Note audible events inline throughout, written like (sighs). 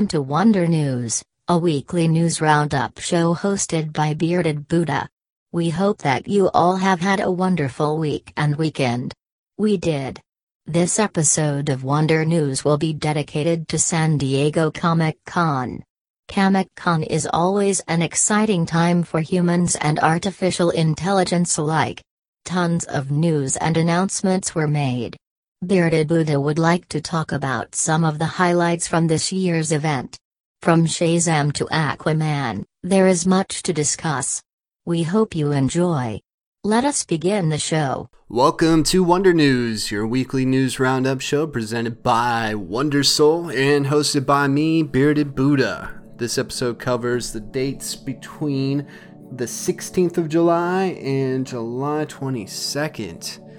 Welcome to Wonder News, a weekly news roundup show hosted by Bearded Buddha. We hope that you all have had a wonderful week and weekend. We did. This episode of Wonder News will be dedicated to San Diego Comic Con. Comic Con is always an exciting time for humans and artificial intelligence alike. Tons of news and announcements were made. Bearded Buddha would like to talk about some of the highlights from this year's event. From Shazam to Aquaman, there is much to discuss. We hope you enjoy. Let us begin the show. Welcome to Wonder News, your weekly news roundup show presented by Wonder Soul and hosted by me, Bearded Buddha. This episode covers the dates between the 16th of July and July 22nd.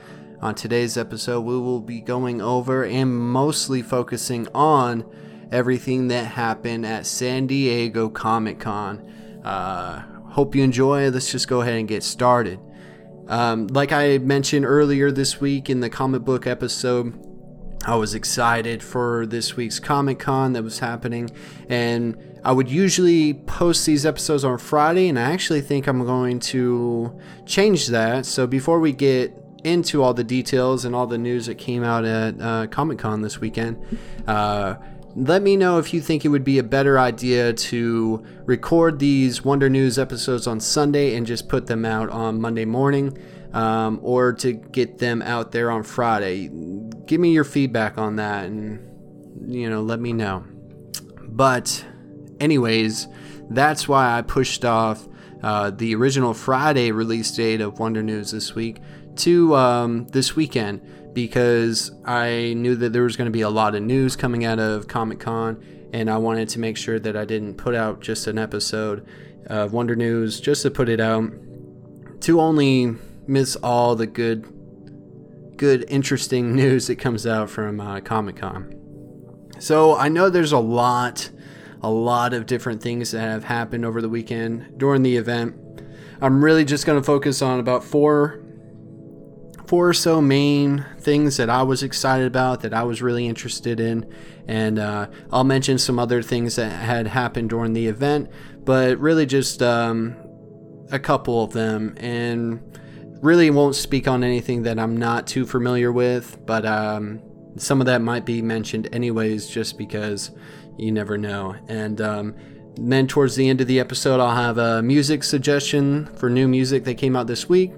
On today's episode, we will be going over and mostly focusing on everything that happened at San Diego Comic Con. Uh, hope you enjoy. Let's just go ahead and get started. Um, like I mentioned earlier this week in the comic book episode, I was excited for this week's Comic Con that was happening, and I would usually post these episodes on Friday, and I actually think I'm going to change that. So before we get into all the details and all the news that came out at uh, Comic Con this weekend. Uh, let me know if you think it would be a better idea to record these Wonder News episodes on Sunday and just put them out on Monday morning, um, or to get them out there on Friday. Give me your feedback on that and, you know, let me know. But, anyways, that's why I pushed off uh, the original Friday release date of Wonder News this week to um, this weekend because I knew that there was going to be a lot of news coming out of Comic Con, and I wanted to make sure that I didn't put out just an episode of Wonder News just to put it out to only miss all the good, good, interesting (laughs) news that comes out from uh, Comic Con. So I know there's a lot, a lot of different things that have happened over the weekend during the event. I'm really just going to focus on about four four or so main things that I was excited about, that I was really interested in, and uh, I'll mention some other things that had happened during the event, but really just um, a couple of them, and really won't speak on anything that I'm not too familiar with, but um, some of that might be mentioned anyways, just because you never know. And um, then towards the end of the episode, I'll have a music suggestion for new music that came out this week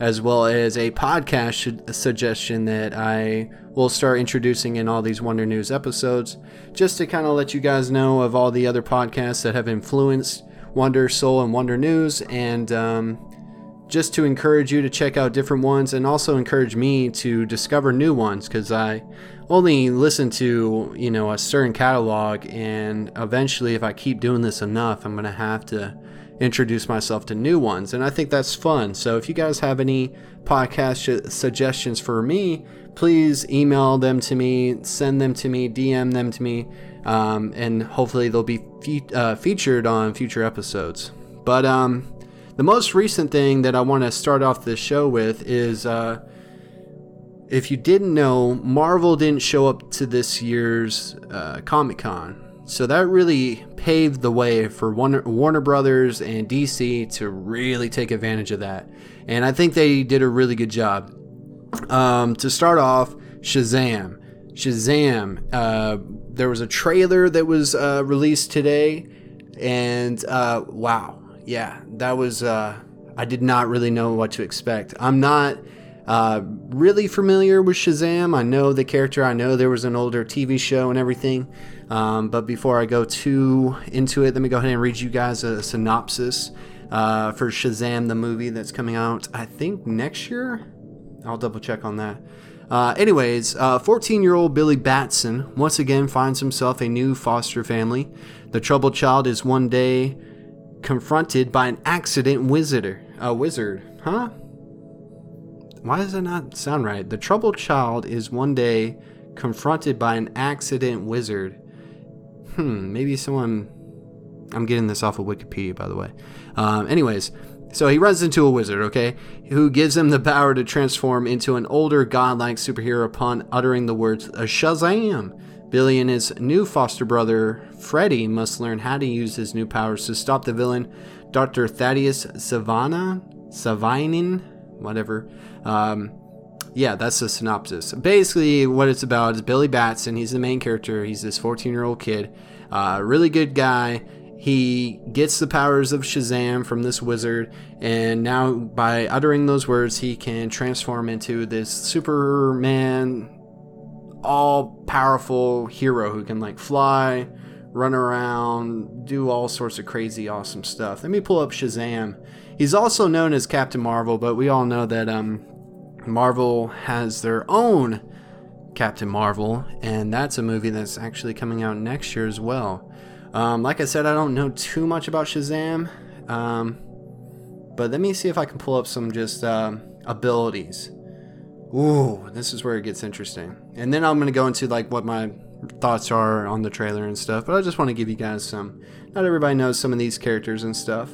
as well as a podcast suggestion that I will start introducing in all these Wonder News episodes, just to kind of let you guys know of all the other podcasts that have influenced Wonder Soul and Wonder News, and um, just to encourage you to check out different ones and also encourage me to discover new ones because I only listen to you know a certain catalog and eventually if I keep doing this enough I'm gonna have to introduce myself to new ones. And I think that's fun. So if you guys have any podcast sh- suggestions for me, please email them to me, send them to me, DM them to me, um, and hopefully they'll be fe- uh, featured on future episodes. But um, the most recent thing that I want to start off this show with is. Uh, if you didn't know, Marvel didn't show up to this year's uh, Comic Con. So that really paved the way for Warner Brothers and DC to really take advantage of that. And I think they did a really good job. Um, to start off, Shazam. Shazam. Uh, there was a trailer that was uh, released today, and uh, wow, yeah, that was. Uh, I did not really know what to expect. I'm not uh, really familiar with Shazam. I know the character. I know there was an older TV show and everything. Um, but before I go too into it, let me go ahead and read you guys a synopsis uh, for Shazam, the movie that's coming out, I think, next year. I'll double check on that. Uh, anyways, 14 uh, year old Billy Batson once again finds himself a new foster family. The troubled child is one day confronted by an accident wizard. A wizard, huh? Why does that not sound right? The troubled child is one day confronted by an accident wizard hmm, maybe someone. I'm getting this off of Wikipedia, by the way. Um, anyways, so he runs into a wizard, okay, who gives him the power to transform into an older godlike superhero upon uttering the words Shazam. Billy and his new foster brother, Freddy, must learn how to use his new powers to stop the villain, Dr. Thaddeus Savannah, Savinin, whatever. Um, yeah, that's the synopsis. Basically, what it's about is Billy Batson. He's the main character. He's this 14 year old kid, uh, really good guy. He gets the powers of Shazam from this wizard, and now by uttering those words, he can transform into this Superman, all powerful hero who can like fly, run around, do all sorts of crazy, awesome stuff. Let me pull up Shazam. He's also known as Captain Marvel, but we all know that um, Marvel has their own Captain Marvel, and that's a movie that's actually coming out next year as well. Um, like I said, I don't know too much about Shazam, um, but let me see if I can pull up some just um, abilities. Ooh, this is where it gets interesting. And then I'm going to go into like what my thoughts are on the trailer and stuff, but I just want to give you guys some. Not everybody knows some of these characters and stuff.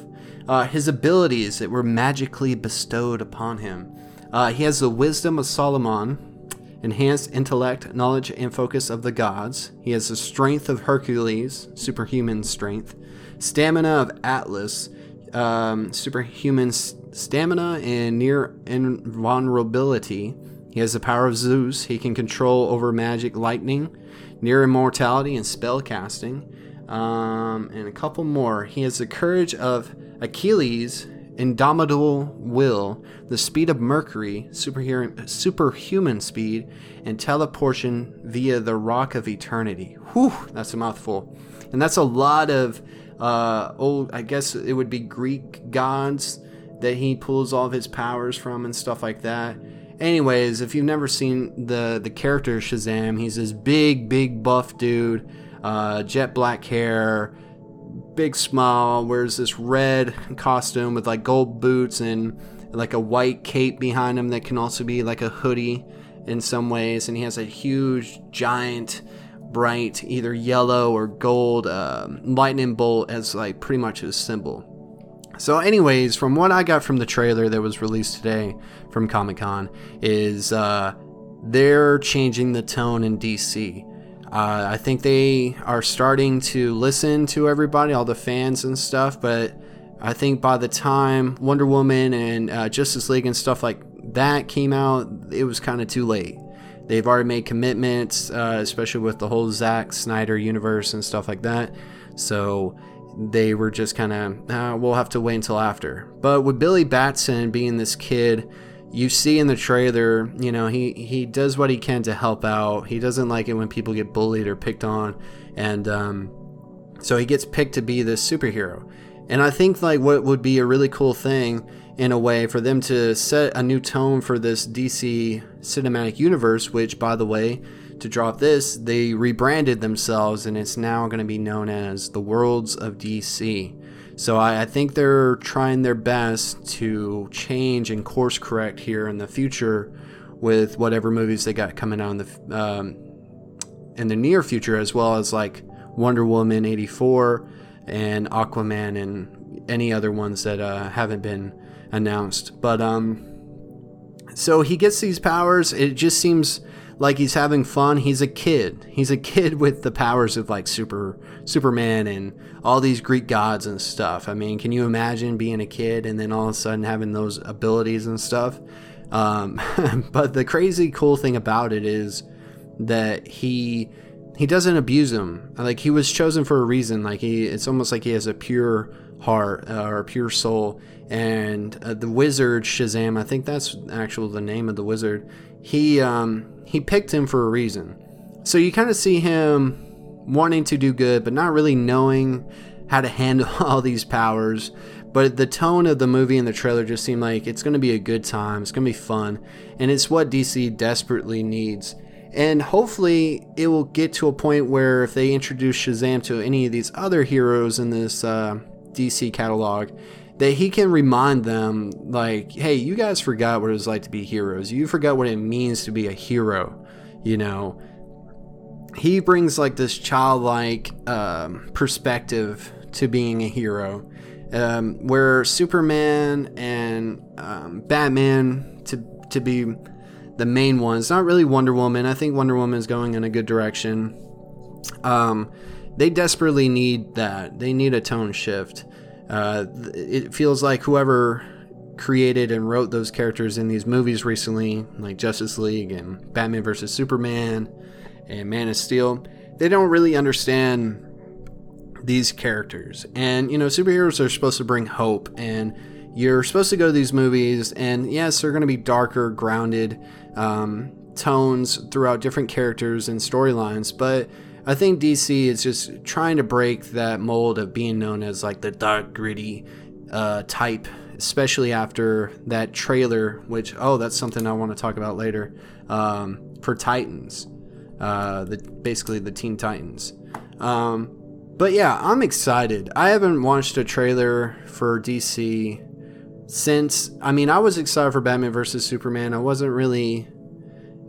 Uh, his abilities that were magically bestowed upon him. Uh, he has the wisdom of Solomon, enhanced intellect, knowledge, and focus of the gods. He has the strength of Hercules, superhuman strength, stamina of Atlas, um, superhuman stamina, and near invulnerability. He has the power of Zeus. He can control over magic, lightning, near immortality, and spell casting. Um, and a couple more. He has the courage of Achilles, indomitable will, the speed of Mercury, superhuman, speed, and teleportation via the Rock of Eternity. Whew, that's a mouthful. And that's a lot of uh, old, I guess it would be Greek gods that he pulls all of his powers from and stuff like that. Anyways, if you've never seen the the character Shazam, he's this big, big buff dude, uh, jet black hair, big smile, wears this red costume with like gold boots and like a white cape behind him that can also be like a hoodie in some ways. And he has a huge, giant, bright, either yellow or gold uh, lightning bolt as like pretty much his symbol. So, anyways, from what I got from the trailer that was released today from Comic Con, is uh, they're changing the tone in DC. Uh, I think they are starting to listen to everybody, all the fans and stuff, but I think by the time Wonder Woman and uh, Justice League and stuff like that came out, it was kind of too late. They've already made commitments, uh, especially with the whole Zack Snyder universe and stuff like that. So they were just kind of, uh, we'll have to wait until after. But with Billy Batson being this kid, you see in the trailer, you know, he, he does what he can to help out. He doesn't like it when people get bullied or picked on. And um, so he gets picked to be this superhero. And I think like what would be a really cool thing in a way for them to set a new tone for this DC cinematic universe, which by the way, to drop this, they rebranded themselves and it's now going to be known as the Worlds of DC. So I, I, think they're trying their best to change and course correct here in the future with whatever movies they got coming out in the um, in the near future, as well as like Wonder Woman '84 and Aquaman and any other ones that uh, haven't been announced. But um, so he gets these powers. It just seems like he's having fun. He's a kid. He's a kid (laughs) with the powers of like super Superman and all these Greek gods and stuff. I mean, can you imagine being a kid and then all of a sudden having those abilities and stuff? Um, (laughs) but the crazy cool thing about it is that he he doesn't abuse them. Like he was chosen for a reason. Like he, it's almost like he has a pure heart uh, or a pure soul. And uh, the wizard Shazam, I think that's actually the name of the wizard. He um, he picked him for a reason. So you kind of see him wanting to do good, but not really knowing how to handle (laughs) all these powers. But the tone of the movie and the trailer just seemed like it's going to be a good time. It's going to be fun. And it's what DC desperately needs. And hopefully, it will get to a point where if they introduce Shazam to any of these other heroes in this uh, DC catalog, that he can remind them, like, hey, you guys forgot what it was like to be heroes. You forgot what it means to be a hero. You know, he brings like this childlike um, perspective to being a hero, um, where Superman and um, Batman to to be the main ones. Not really Wonder Woman. I think Wonder Woman is going in a good direction. Um, they desperately need that. They need a tone shift. Uh, it feels like whoever created and wrote those characters in these movies recently, like Justice League and Batman vs. Superman and Man of Steel, they don't really understand these characters. And, you know, superheroes are supposed to bring hope, and you're supposed to go to these movies, and yes, they're going to be darker, grounded um, tones throughout different characters and storylines, but I think DC is just trying to break that mold of being known as like the dark, gritty uh, type especially after that trailer, which oh, that's something I want to talk about later um, for Titans, uh, the basically the Teen Titans. Um, but yeah, I'm excited. I haven't watched a trailer for DC since. I mean, I was excited for Batman vs. Superman. I wasn't really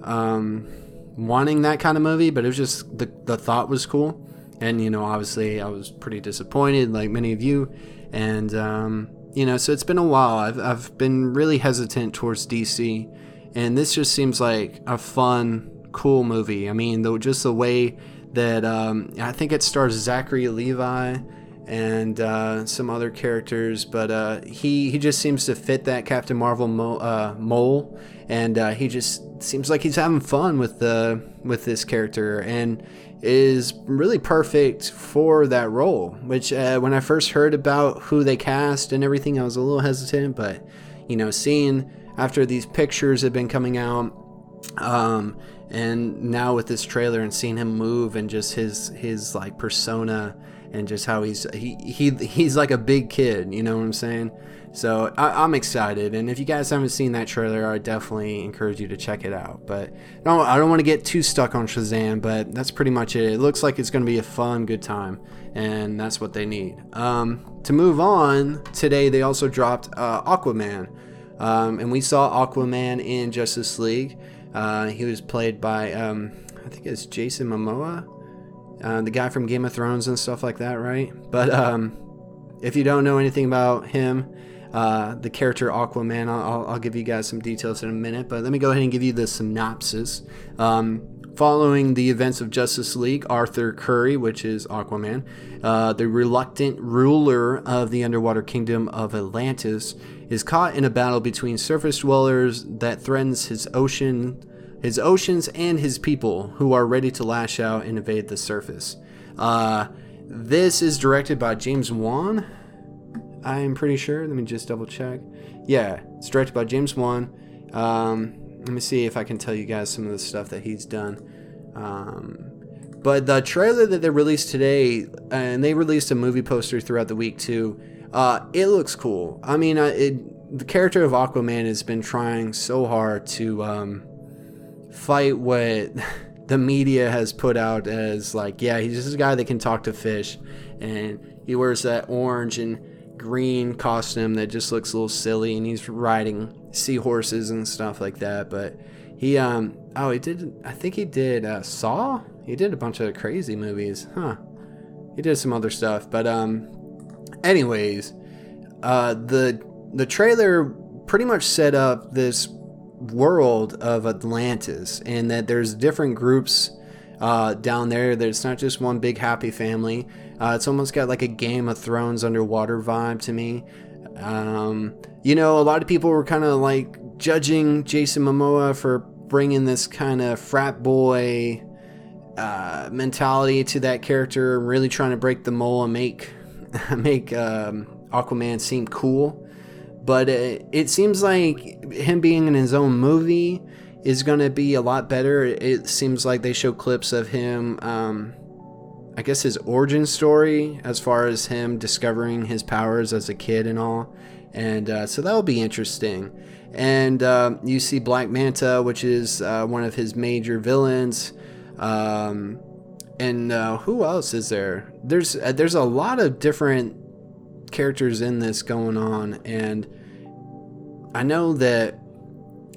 um, wanting that kind of movie, but it was just the the thought was cool. And you know, obviously, I was pretty disappointed, like many of you. And um, you know, so it's been a while. I've, I've been really hesitant towards DC, and this just seems like a fun, cool movie. I mean, though, just the way that um, I think it stars Zachary Levi and uh, some other characters, but uh, he he just seems to fit that Captain Marvel mo- uh, mole, and uh, he just seems like he's having fun with the with this character, and is really perfect for that role. Which, uh, when I first heard about who they cast and everything, I was a little hesitant. But, you know, seeing after these pictures have been coming out, um, and now with this trailer and seeing him move and just his his like persona and just how he's he, he he's like a big kid, you know what I'm saying? So I, am excited, and if you guys haven't seen that trailer, I definitely encourage you to check it out. But no, I don't want to get too stuck on Shazam, but that's pretty much it. It looks like it's going to be a fun, good time, and that's what they need. Um, to move on, today they also dropped uh, Aquaman, um, and we saw Aquaman in Justice League. Uh, he was played by um, I think it's Jason Momoa, uh, the guy from Game of Thrones and stuff like that, right? But um, if you don't know anything about him, uh, the character Aquaman. I'll, I'll, give you guys some details in a minute, but let me go ahead and give you the synopsis. Um, following the events of Justice League, Arthur Curry, which is Aquaman, uh, the reluctant ruler of the underwater kingdom of Atlantis, is caught in a battle between surface dwellers that threatens his ocean, his oceans, and his people, who are ready to lash out and invade the surface. Uh, this is directed by James Wan. I'm pretty sure. Let me just double check. Yeah, it's directed by James Wan. Um, let me see if I can tell you guys some of the stuff that he's done. Um, but the trailer that they released today, and they released a movie poster throughout the week too. Uh, it looks cool. I mean, it, the character of Aquaman has been trying so hard to um, fight what (laughs) the media has put out as like, yeah, he's just a guy that can talk to fish, and he wears that orange and green costume that just looks a little silly, and he's riding seahorses and stuff like that. But he, um, oh, he did. I think he did uh, Saw. He did a bunch of crazy movies, huh? He did some other stuff, but um, anyways, uh, the the trailer pretty much set up this world of Atlantis, and that there's different groups uh, down there. That it's not just one big happy family. Uh, it's almost got like a Game of Thrones underwater vibe to me. Um, you know, a lot of people were kind of like judging Jason Momoa for bringing this kind of frat boy uh, mentality to that character, really trying to break the mold and make (laughs) make um, Aquaman seem cool. But it, it seems like him being in his own movie is going to be a lot better. It seems like they show clips of him um, I guess his origin story as far as him discovering his powers as a kid and all. And uh, so that'll be interesting. And uh, you see Black Manta, which is uh, one of his major villains. Um, and uh, who else is there? There's uh, there's a lot of different characters in this going on, and I know that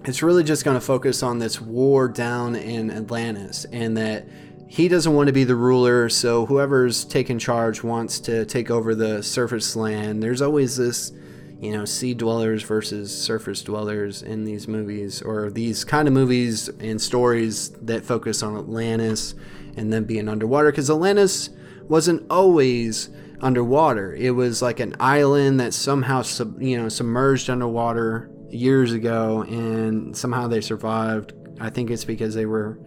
it's really just going to focus on this war down in Atlantis, and that he doesn't want to be the ruler, so whoever's taking charge wants to take over the surface land. There's always this, you know, sea dwellers versus surface dwellers in these movies, or these kind of movies and stories that focus on Atlantis and then being underwater because Atlantis wasn't always underwater. It was like an island that somehow sub, you know submerged underwater years ago, and somehow they survived. I think it's because they were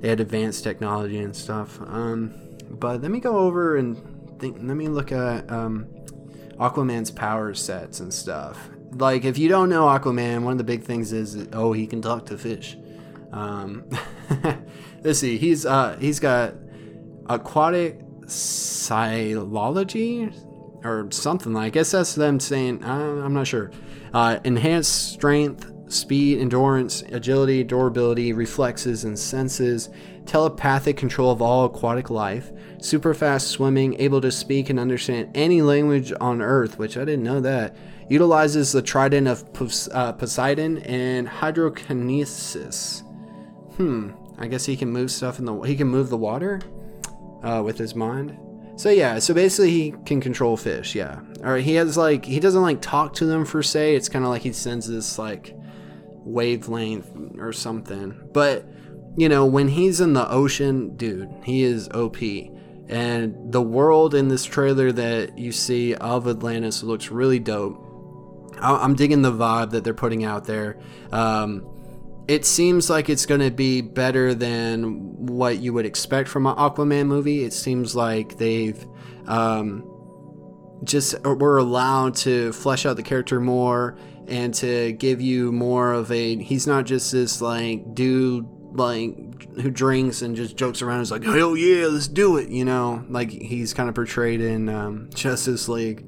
they had advanced technology and stuff. Um, but let me go over and think. Let me look at um, Aquaman's power sets and stuff. Like if you don't know Aquaman, one of the big things is oh he can talk to fish. Um, (laughs) let's see. He's uh, he's got aquatic Silology or something. I guess that's them saying. I'm not sure. Uh, enhanced strength, speed, endurance, agility, durability, reflexes, and senses. Telepathic control of all aquatic life. Super fast swimming, able to speak and understand any language on Earth, which I didn't know that. Utilizes the trident of uh, Poseidon and hydrokinesis. Hmm. I guess he can move stuff in the. He can move the water uh, with his mind. So yeah, so basically he can control fish, yeah. Or he has like he doesn't like talk to them per se. It's kind of like he sends this like wavelength or something. But you know, when he's in the ocean, dude, he is OP. And the world in this trailer that you see of Atlantis looks really dope. I'm digging the vibe that they're putting out there. Um, it seems like it's going to be better than what you would expect from an Aquaman movie. It seems like they've um, just were allowed to flesh out the character more and to give you more of a. He's not just this like dude like who drinks and just jokes around. He's like, hell yeah, let's do it. You know, like he's kind of portrayed in um, Justice League.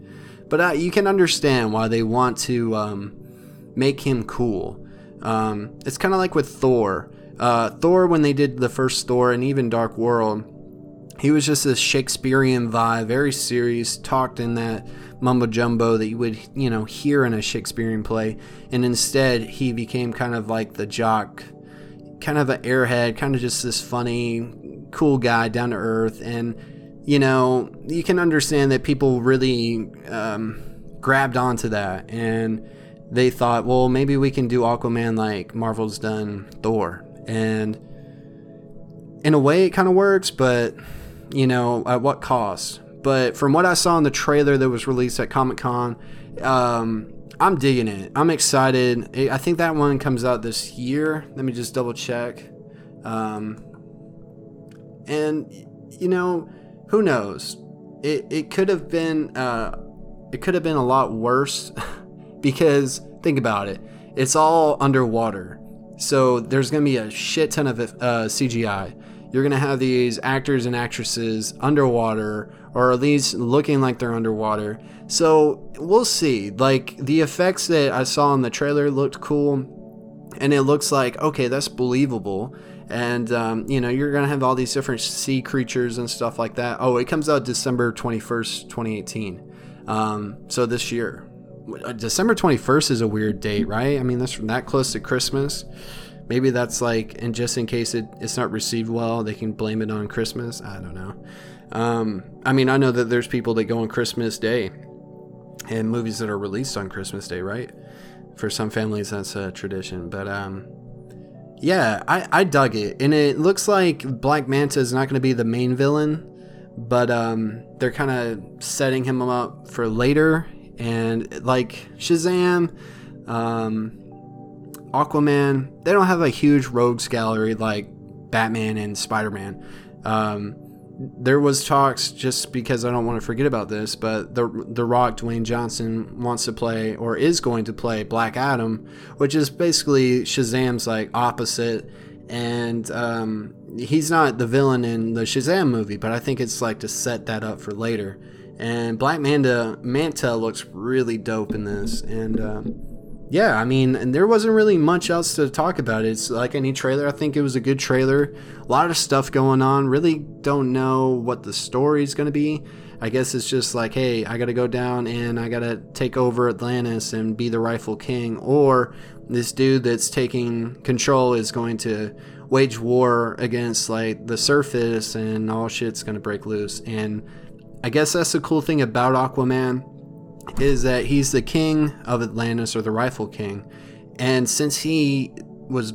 But uh, you can understand why they want to um, make him cool um, it's kind of like with Thor. Uh, Thor, when they did the first Thor and even Dark World, he was just this Shakespearean vibe, very serious, talked in that mumbo jumbo that you would, you know, hear in a Shakespearean play. And instead, he became kind of like the jock, kind of an airhead, kind of just this funny, cool guy, down to earth. And, you know, you can understand that people really um, grabbed onto that. And, they thought, well, maybe we can do Aquaman like Marvel's done Thor. And in a way, it kind of works, but you know, at what cost? But from what I saw in the trailer that was released at Comic Con, um, I'm digging it. I'm excited. I think that one comes out this year. Let me just double check. Um, and you know, who knows? It it could have been uh, it could have been a lot worse. (laughs) because think about it, it's all underwater. So there's to be a shit ton of uh, CGI. You're to have these actors and actresses underwater, or at least looking like they're underwater. So we'll see. Like the effects that I saw in the trailer looked cool, and it looks like okay, that's believable. And um, you know, you're gonna have all these different sea creatures and stuff like that. Oh, it comes out December 21st, 2018. Um, so this year, uh, December 21st is a weird date, right? I mean, that's from that close to Christmas. Maybe that's like, and just in case it, it's not received well, they can blame it on Christmas. I don't know. Um, I mean, I know that there's people that go on Christmas Day and movies that are released on Christmas Day, right? For some families, that's a tradition. But um, yeah, I, I dug it. And it looks like Black Manta is not going to be the main villain, but um, they're kind of setting him up for later and like Shazam, um, Aquaman, they don't have a huge rogues gallery like Batman and Spider Man. Um, there was talks just because I don't want to forget about this, but the the Rock Dwayne Johnson wants to play or is going to play Black Adam, which is basically Shazam's like opposite, and um, he's not the villain in the Shazam movie, but I think it's like to set that up for later. And Black Manta Manta looks really dope in this, and um, yeah, I mean, and there wasn't really much else to talk about. It's like any trailer. I think it was a good trailer. A lot of stuff going on. Really don't know what the story's going to be. I guess it's just like, hey, I got to go down and I got to take over Atlantis and be the Rifle king, or this dude that's taking control is going to wage war against like the surface and all shit's going to break loose and I guess that's the cool thing about Aquaman is that he's the king of Atlantis or the Rifle king. And since he was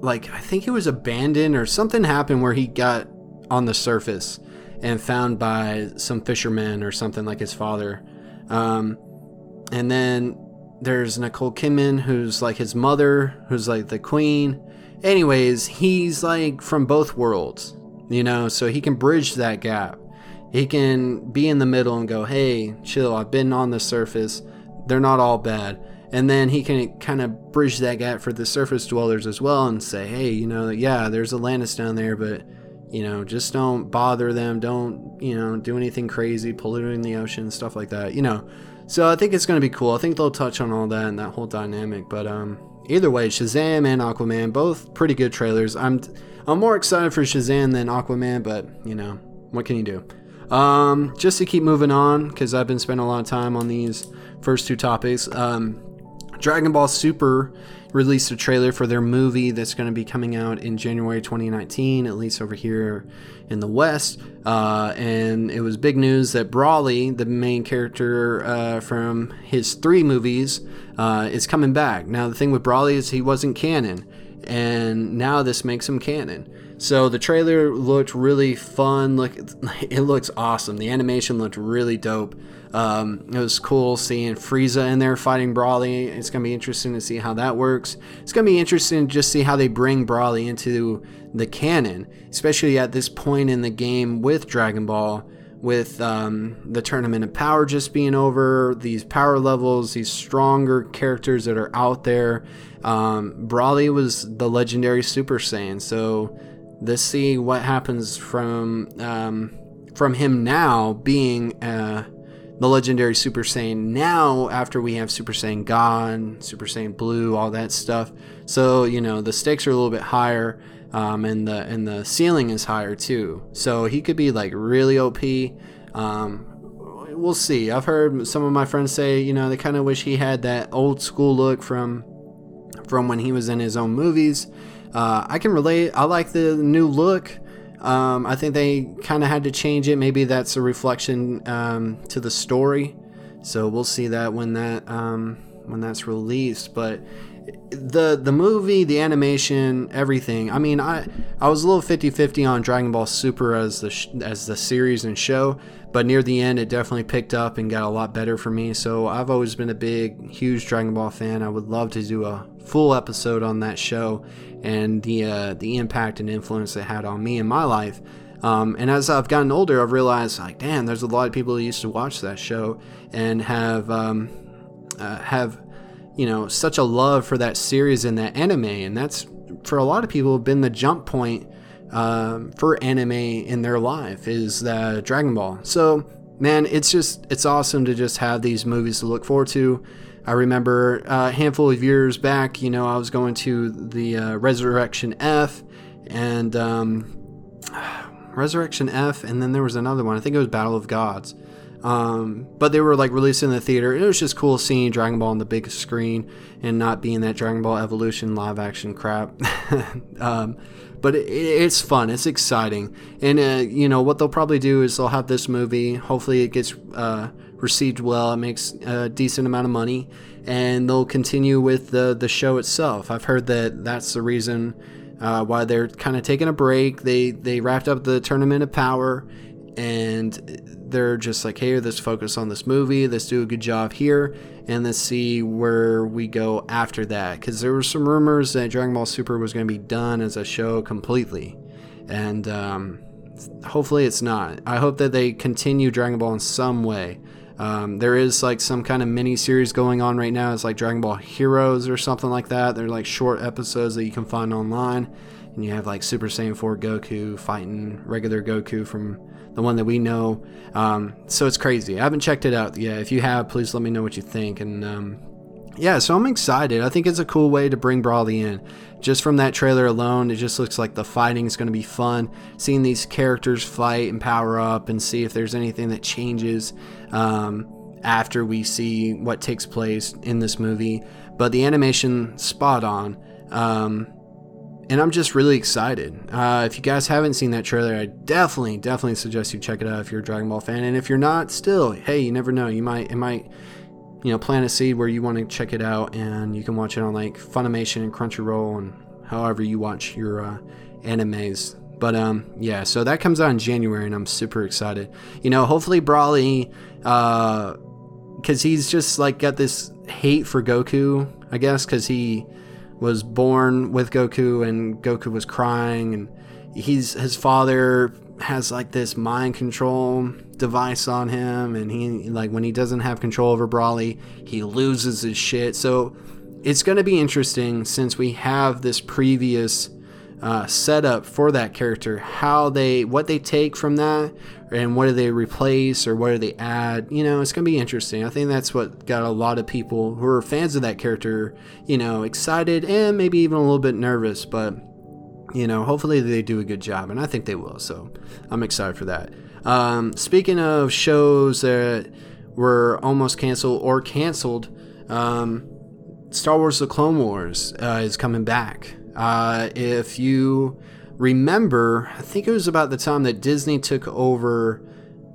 like I think he was abandoned or something happened where he got on the surface and found by some fishermen or something like his father. Um, and then there's Nicole Kidman, who's like his mother, who's like the queen. Anyways, he's like from both worlds, you know, so he can bridge that gap. He can be in the middle and go, hey, chill, I've been on the surface. They're not all bad. And then he can kind of bridge that gap for the surface dwellers as well and say, hey, you know, yeah, there's Atlantis down there, but you know, just don't bother them. Don't, you know, do anything crazy, polluting the ocean, stuff like that, you know. So I think it's going to be cool. I think they'll touch on all that and that whole dynamic. But um, either way, Shazam and Aquaman, both pretty good trailers. I'm I'm more excited for Shazam than Aquaman, but you know, what can you do? Um, just to keep moving on, because I've been spending a lot of time on these first two topics. Um, Dragon Ball Super released a trailer for their movie that's going to be coming out in January 2019, at least over here in the West. Uh, and it was big news that Broly, the main character uh, from his three movies, uh, is coming back. Now, the thing with Broly is he wasn't canon, and now this makes him canon. So the trailer looked really fun. Look, (laughs) it looks awesome. The animation looked really dope. Um, it was cool seeing Frieza in there fighting Broly. It's gonna be interesting to see how that works. It's gonna be interesting to just see how they bring Broly into the canon, especially at this point in the game with Dragon Ball, with um, the Tournament of Power just being over, these power levels, these stronger characters that are out there. Um, Broly was the legendary Super Saiyan, so let's see what happens from um, from him now being. Uh, the legendary Super Saiyan now after we have Super Saiyan God, Super Saiyan Blue, all that stuff. So you know the stakes are a little bit higher, um, and the and the ceiling is higher too. So he could be like really OP. Um, we'll see. I've heard some of my friends say you know they kind of wish he had that old school look from from when he was in his own movies. Uh, I can relate. I like the new look. Um, I think they kind of had to change it. Maybe that's a reflection um, to the story. So we'll see that when that um, when that's released. But the the movie, the animation, everything. I mean, I I was a little 50-50 on Dragon Ball Super as the sh- as the series and show, but near the end, it definitely picked up and got a lot better for me. So I've always been a big, huge Dragon Ball fan. I would love to do a full episode on that show and the uh, the impact and influence it had on me in my life. Um, and as I've gotten older, I've realized like, damn, there's a lot of people who used to watch that show and have um, uh, have you know such a love for that series and that anime, and that's for a lot of people been the jump point um, for anime in their life is the Dragon Ball. So man, it's just it's awesome to just have these movies to look forward to. I remember uh, a handful of years back, you know, I was going to the uh, Resurrection F and um, (sighs) Resurrection F, and then there was another one. I think it was Battle of Gods. Um, but they were like released in the theater. It was just cool seeing Dragon Ball on the big screen and not being that Dragon Ball Evolution live action crap. (laughs) um, but it, it's fun. It's exciting. And, uh, you know, what they'll probably do is they'll have this movie. Hopefully, it gets uh, received well. It makes a decent amount of money, and they'll continue with the the show itself. I've heard that that's the reason uh, why they're kind of taking a break. They they wrapped up the Tournament of Power, and they're just like, hey, let's focus on this movie. Let's do a good job here, and let's see where we go after that. Because there were some rumors that Dragon Ball Super was going to be done as a show completely, and um, hopefully it's not. I hope that they continue Dragon Ball in some way. Um, there is like some kind of mini series going on right now. It's like Dragon Ball Heroes or something like that. They're like short episodes that you can find online. And you have like Super Saiyan 4 Goku fighting regular Goku from the one that we know. Um, so it's crazy. I haven't checked it out yet. If you have, please let me know what you think. And um, yeah, so I'm excited. I think it's a cool way to bring Broly in. Just from that trailer alone, it just looks like the fighting is going to be fun. Seeing these characters fight and power up and see if there's anything that changes um, after we see what takes place in this movie. But the animation, spot on. Um, and I'm just really excited. Uh, if you guys haven't seen that trailer, I definitely, definitely suggest you check it out if you're a Dragon Ball fan. And if you're not, still, hey, you never know. You might, it might you know, plant a seed where you want to check it out, and you can watch it on like Funimation and Crunchyroll and however you watch your uh, animes. But um, yeah, so that comes out in January, and I'm super excited. You know, hopefully uh, because he's just like got this hate for Goku, I guess, because he was born with Goku, and Goku was crying, and he's his father has like this mind control device on him, and he like when he doesn't have control over Broly, he loses his shit. So it's going to be interesting since we have this previous uh, setup for that character, how they, what they take from that, and what do they replace or what do they add. You know, it's going to be interesting. I think that's what got a lot of people who are fans of that character, you know, excited and maybe even a little bit nervous. But you know, hopefully they do a good job, and I think they will. So I'm excited for that. Um, speaking of shows that were almost canceled or canceled, um, Star Wars: The Clone Wars uh, is coming back. Uh, if you remember, I think it was about the time that Disney took over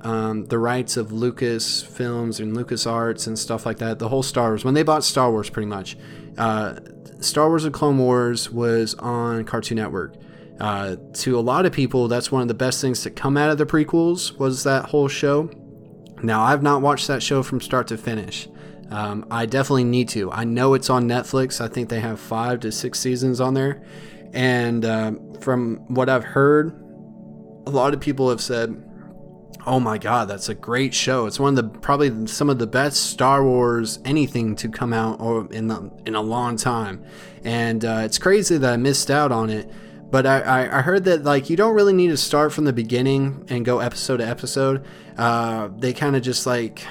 um, the rights of Lucas Films and Lucas Arts and stuff like that. The whole Star Wars when they bought Star Wars, pretty much. Uh, Star Wars: The Clone Wars was on Cartoon Network. Uh, to a lot of people, that's one of the best things to come out of the prequels was that whole show. Now, I've not watched that show from start to finish. Um, I definitely need to. I know it's on Netflix. I think they have five to six seasons on there. And um, from what I've heard, a lot of people have said, "Oh my God, that's a great show! It's one of the probably some of the best Star Wars anything to come out or in the, in a long time." And uh, it's crazy that I missed out on it. But I, I heard that like you don't really need to start from the beginning and go episode to episode. Uh, they kind of just like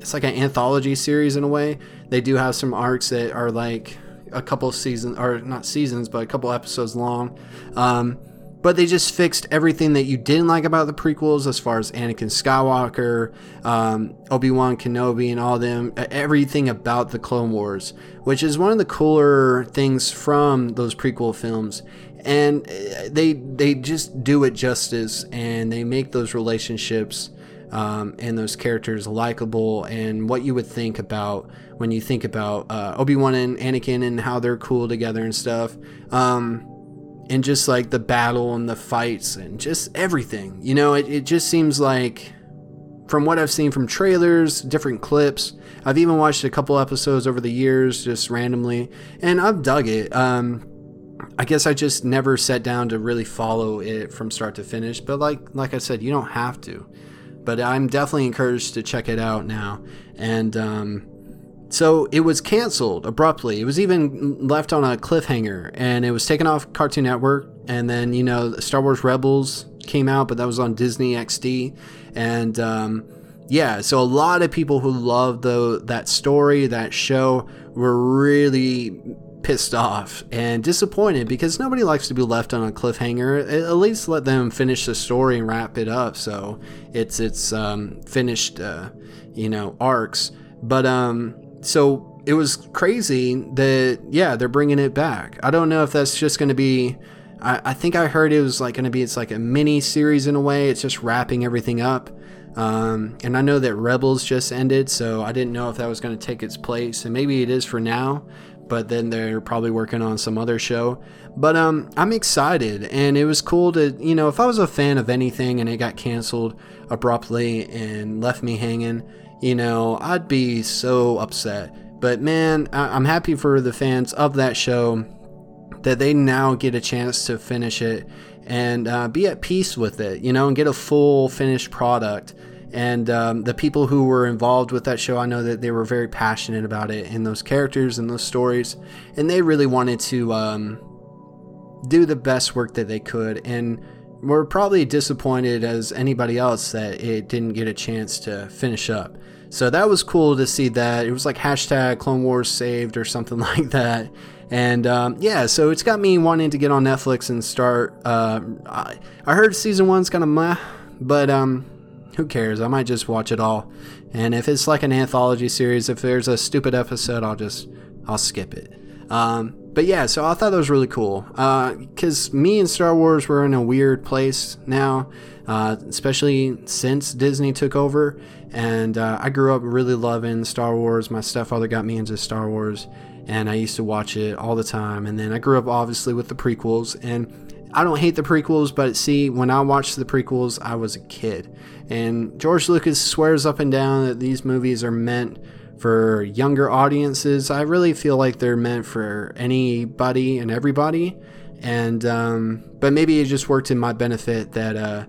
it's like an anthology series in a way. They do have some arcs that are like a couple seasons, or not seasons, but a couple episodes long. Um, but they just fixed everything that you didn't like about the prequels, as far as Anakin Skywalker, um, Obi Wan Kenobi, and all them. Everything about the Clone Wars, which is one of the cooler things from those prequel films. And uh, they they just do it justice, and they make those relationships um, and those characters likable and what you would think about when you think about uh, Obi-Wan and Anakin and how they're cool together and stuff. Um, and just like the battle and the fights and just everything. You know, it, it just seems like from what I've seen from trailers, different clips, I've even watched a couple episodes over the years just randomly, and I've dug it. Um, I guess I just never sat down to really follow it from start to finish, but like like I said, you don't have to but I'm definitely encouraged to check it out now. And um, so it was canceled abruptly. It was even left on a cliffhanger, and it was taken off Cartoon Network. And then you know, Star Wars Rebels came out, but that was on Disney XD, and um, yeah, so a lot of people who loved the that story, that show, were really pissed off and disappointed because nobody likes to be left on a cliffhanger. At least let them finish the story and wrap it up so it's it's um, finished, uh, you know, arcs. But um, so it was crazy that yeah they're bringing it back. I don't know if that's just going to be. I, I think I heard it was like going to be it's like a mini series in a way. It's just wrapping everything up. Um, and I know that Rebels just ended, so I didn't know if that was going to take its place, and maybe it is for now but then they're probably working on some other show. But um, I'm excited, and it was cool to, you know, if I was a fan of anything and it got canceled abruptly and left me hanging, you know, I'd be so upset. But man, I- I'm happy for the fans of that show that they now get a chance to finish it and uh, be at peace with it, you know, and get a full finished product. And um, the people who were involved with that show, I know that they were very passionate about it and those characters and those stories. And they really wanted to um, do the best work that they could. And were probably disappointed as anybody else that it didn't get a chance to finish up. So that was cool to see that. It was like hashtag Clone Wars saved or something (laughs) like that. And um, yeah, so it's got me wanting to get on Netflix and start. Uh, I, heard season one's kind of meh, but um, who cares? I might just watch it all. And if it's like an anthology series, if there's a stupid episode, I'll just I'll skip it. Um, but yeah, so I thought that was really cool because uh, me and Star Wars were in a weird place now, uh, especially since Disney took over. And uh, I grew up really loving Star Wars. My stepfather got me into Star Wars, and I used to watch it all the time. And then I grew up obviously with the prequels, and I don't hate the prequels, but see, when I watched the prequels, I was a kid. And George Lucas swears up and down that these movies are meant for younger audiences. I really feel like they're meant for anybody and everybody. And, um, but maybe it just worked in my benefit that, uh,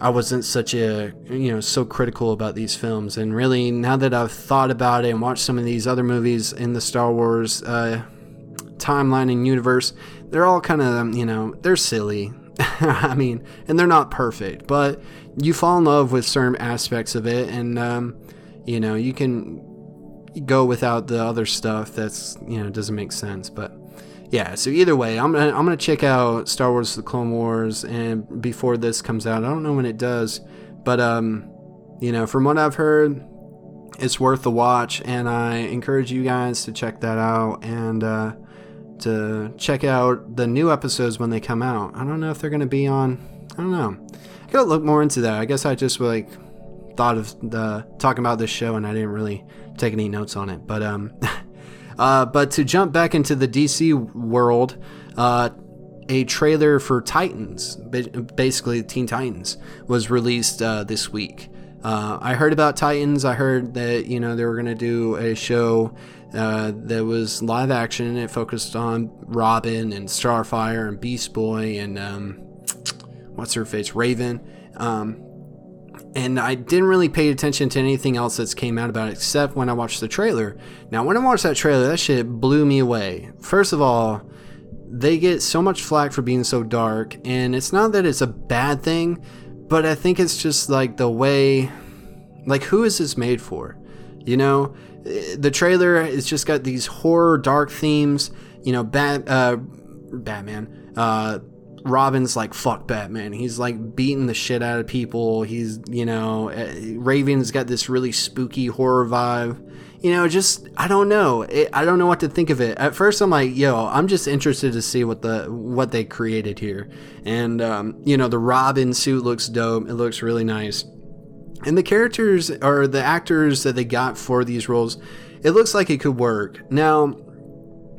I wasn't such a, you know, so critical about these films. And really, now that I've thought about it and watched some of these other movies in the Star Wars uh, timeline and universe, they're all kind of, you know, they're silly. (laughs) I mean, and they're not perfect, but you fall in love with certain aspects of it, and, um, you know, you can go without the other stuff that's, you know, doesn't make sense. But yeah, so either way, I'm gonna I'm gonna check out Star Wars: The Clone Wars, and before this comes out, I don't know when it does, but um, you know, from what I've heard, it's worth the watch, and I encourage you guys to check that out and uh, to check out the new episodes when they come out. I don't know if they're gonna be on. I don't know. I gotta look more into that. I guess I just like thought of the talking about this show, and I didn't really take any notes on it, but um. (laughs) Uh, but to jump back into the DC world, uh, a trailer for Titans, basically Teen Titans, was released uh, this week. Uh, I heard about Titans. I heard that you know they were going to do a show uh, that was live action. It focused on Robin and Starfire and Beast Boy and um, what's her face, Raven. Um, and I didn't really pay attention to anything else that's came out about it except when I watched the trailer. Now, when I watched that trailer, that shit blew me away. First of all, they get so much flack for being so dark, and it's not that it's a bad thing, but I think it's just like the way, like, who is this made for? You know, the trailer has just got these horror, dark themes. You know, Bat, uh, Batman, uh, Robin's like fuck Batman. He's like beating the shit out of people. He's you know eh, Raven's got this really spooky horror vibe. You know, just I don't know. It, I don't know what to think of it. At first, I'm like, yo, I'm just interested to see what the what they created here. And um, you know, the Robin suit looks dope. It looks really nice. And the characters or the actors that they got for these roles, it looks like it could work. Now,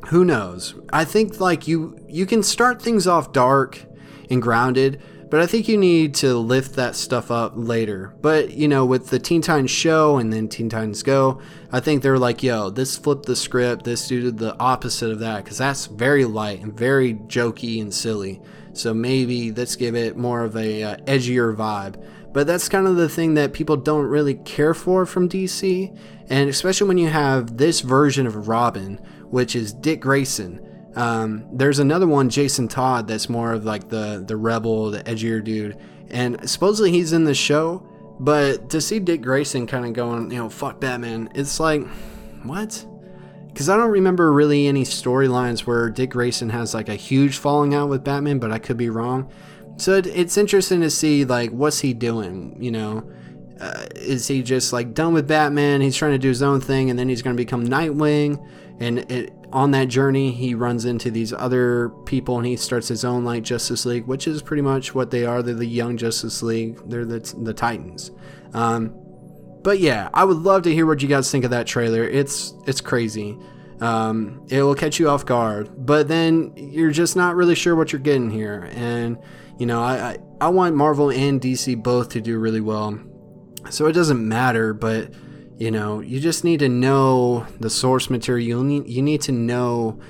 who knows? I think like you you can start things off dark and grounded, but I think you need to lift that stuff up later. But you know, with the Teen Titans show and then Teen Titans Go, I think they're like, yo, this flipped the script. This did the opposite of that because that's very light and very jokey and silly. So maybe let's give it more of a uh, edgier vibe. But that's kind of the thing that people don't really care for from DC, and especially when you have this version of Robin which is Dick Grayson. Um, there's another one, Jason Todd, that's more of like the the rebel, the edgier dude, and supposedly he's in the show. But to see Dick Grayson kind of going, you know, fuck Batman, it's like, what? Because I don't remember really any storylines where Dick Grayson has like a huge falling out with Batman, but I could be wrong. So it, it's interesting to see like what's he doing, you know. Uh, is he just like done with Batman? He's trying to do his own thing, and then he's going to become Nightwing. And it, on that journey he runs into these other people and he starts his own like justice league which is pretty much what they are. They're the young justice league. They're the, the titans. Um, but yeah i would love to hear what you guys think of that trailer. It's it's crazy. Um, it will catch you off guard. But then you're just not really sure what you're getting here. And you know I, I, I want marvel and dc both to do really well so it doesn't matter but you know, you just need to know the source material. You need, you need to know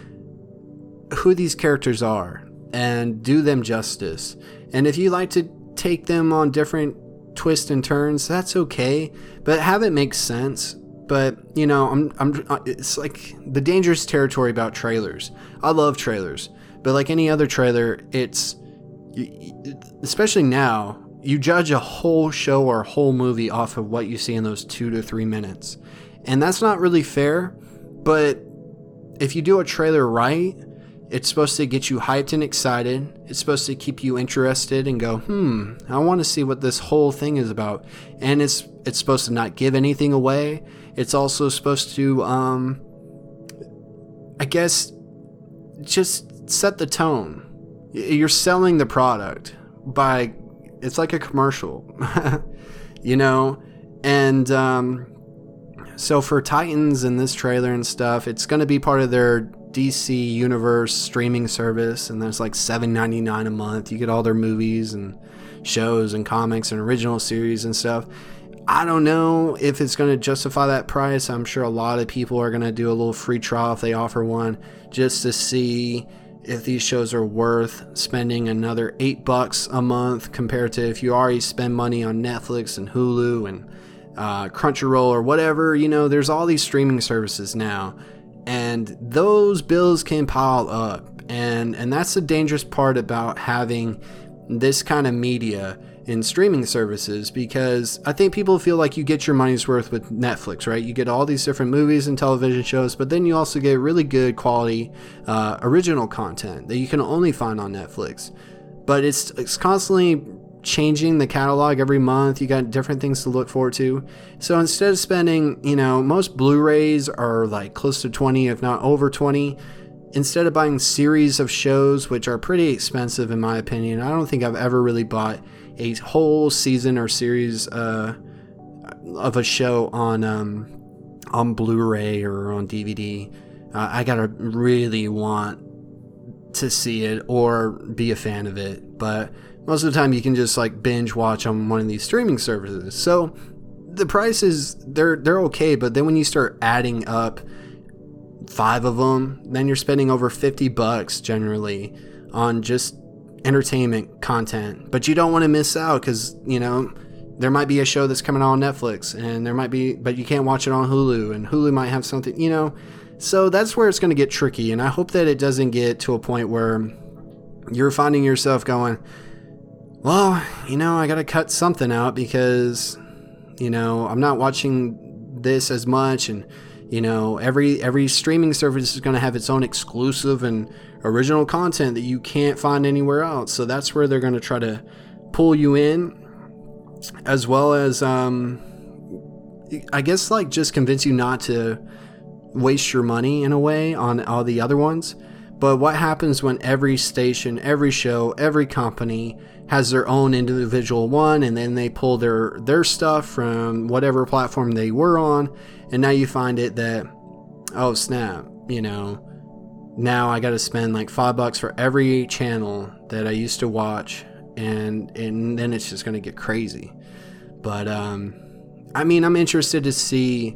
who these characters are and do them justice. And if you like to take them on different twists and turns, that's okay, but have it make sense. But you know, I'm, I'm, it's like the dangerous territory about trailers. I love trailers, but like any other trailer, it's, especially now, you judge a whole show or a whole movie off of what you see in those two to three minutes. And that's not really fair, but if you do a trailer right, it's supposed to get you hyped and excited. It's supposed to keep you interested and go, hmm, I want to see what this whole thing is about. And it's it's supposed to not give anything away. It's also supposed to, um, I guess, just set the tone. You're selling the product by it's like a commercial, (laughs) you know? And um, so for Titans and this trailer and stuff, it's going to be part of their DC Universe streaming service, and that's like $7.99 a month. You get all their movies and shows and comics and original series and stuff. I don't know if it's going to justify that price. I'm sure a lot of people are going to do a little free trial if they offer one just to see if these shows are worth spending another 8 bucks a month compared to if you already spend money on Netflix and Hulu and uh, Crunchyroll or whatever. You know, there's all these streaming services now, and those bills can pile up. And, and that's the dangerous part about having this kind of media in streaming services because I think people feel like you get your money's worth with Netflix, right? You get all these different movies and television shows, but then you also get really good quality uh, original content that you can only find on Netflix. But it's it's constantly changing the catalog every month. You got different things to look forward to. So instead of spending, you know, most Blu-rays are like close to 20 if not over 20 instead of buying series of shows which are pretty expensive in my opinion i don't think i've ever really bought a whole season or series uh, of a show on um, on blu-ray or on dvd uh, i gotta really want to see it or be a fan of it but most of the time you can just like binge watch on one of these streaming services. So the prices they're they're okay but then when you start adding up five of them, then you're spending over 50 bucks generally on just entertainment content. But you don't want to miss out because, you know, there might be a show that's coming on Netflix and there might be, but you can't watch it on Hulu and Hulu might have something, you know. So that's where it's going to get tricky. And I hope that it doesn't get to a point where you're finding yourself going, well, you know, I got to cut something out because, you know, I'm not watching this as much and you know, every every streaming service is going to have its own exclusive and original content that you can't find anywhere else. So that's where they're going to try to pull you in, as well as, um, I guess, like just convince you not to waste your money in a way on all the other ones. But what happens when every station, every show, every company has their own individual one and then they pull their their stuff from whatever platform they were on and now you find it that oh snap you know now i got to spend like five bucks for every channel that i used to watch and and then it's just going to get crazy but um i mean i'm interested to see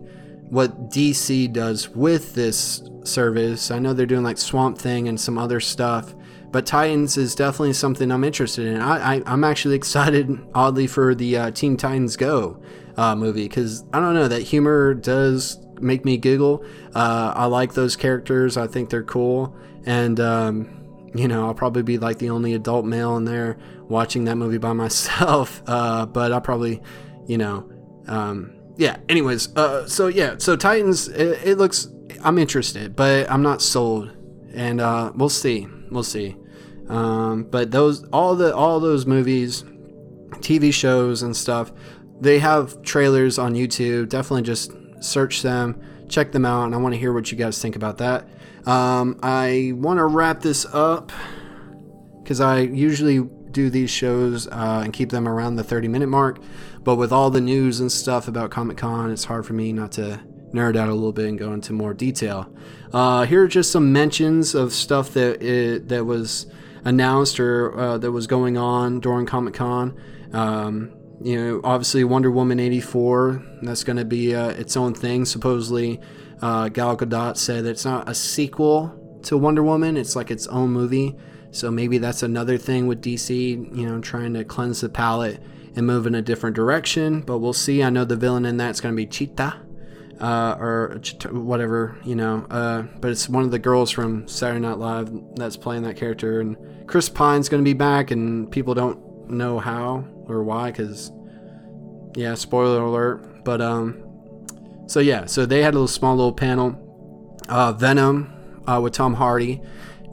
what dc does with this service i know they're doing like swamp thing and some other stuff but Titans is definitely something I'm interested in. I, I am actually (laughs) excited, oddly, for the uh, Teen Titans Go uh, movie because I don't know that humor does make me giggle. Uh, I like those characters. I think they're cool, and um, you know I'll probably be like the only adult male in there watching that movie by (laughs) myself. Uh, but I'll probably, you know, um, yeah. Anyways, uh, so yeah, so Titans. It, it, looks. I'm interested, but I'm not sold, and uh, we'll see. We'll see. Um, but those all the all those movies, TV shows and stuff, they have trailers on YouTube. Definitely just search them, check them out, and I want to hear what you guys think about that. Um, I want to wrap this up because I usually do these shows uh, and keep them around the 30 minute mark. But with all the news and stuff about Comic Con, it's hard for me not to nerd out a little bit and go into more detail. Uh, here are just some mentions of stuff that it, that was announced or uh, that was going on during Comic Con. Um, you know, obviously Wonder Woman 84, that's going to be uh, its own thing. Supposedly, uh, Gal Gadot said it's not a sequel to Wonder Woman, it's like its own movie. So maybe that's another thing with DC, you know, trying to cleanse the palate and move in a different direction. But we'll see. I know the villain in that's going to be Cheetah uh, or whatever, you know. Uh, but it's one of the girls from Saturday Night Live that's playing that character, and Chris Pine's going to be back, and people don't know how or why, because yeah, spoiler alert. But um, so yeah, so they had a little small little panel. Uh, Venom uh, with Tom Hardy.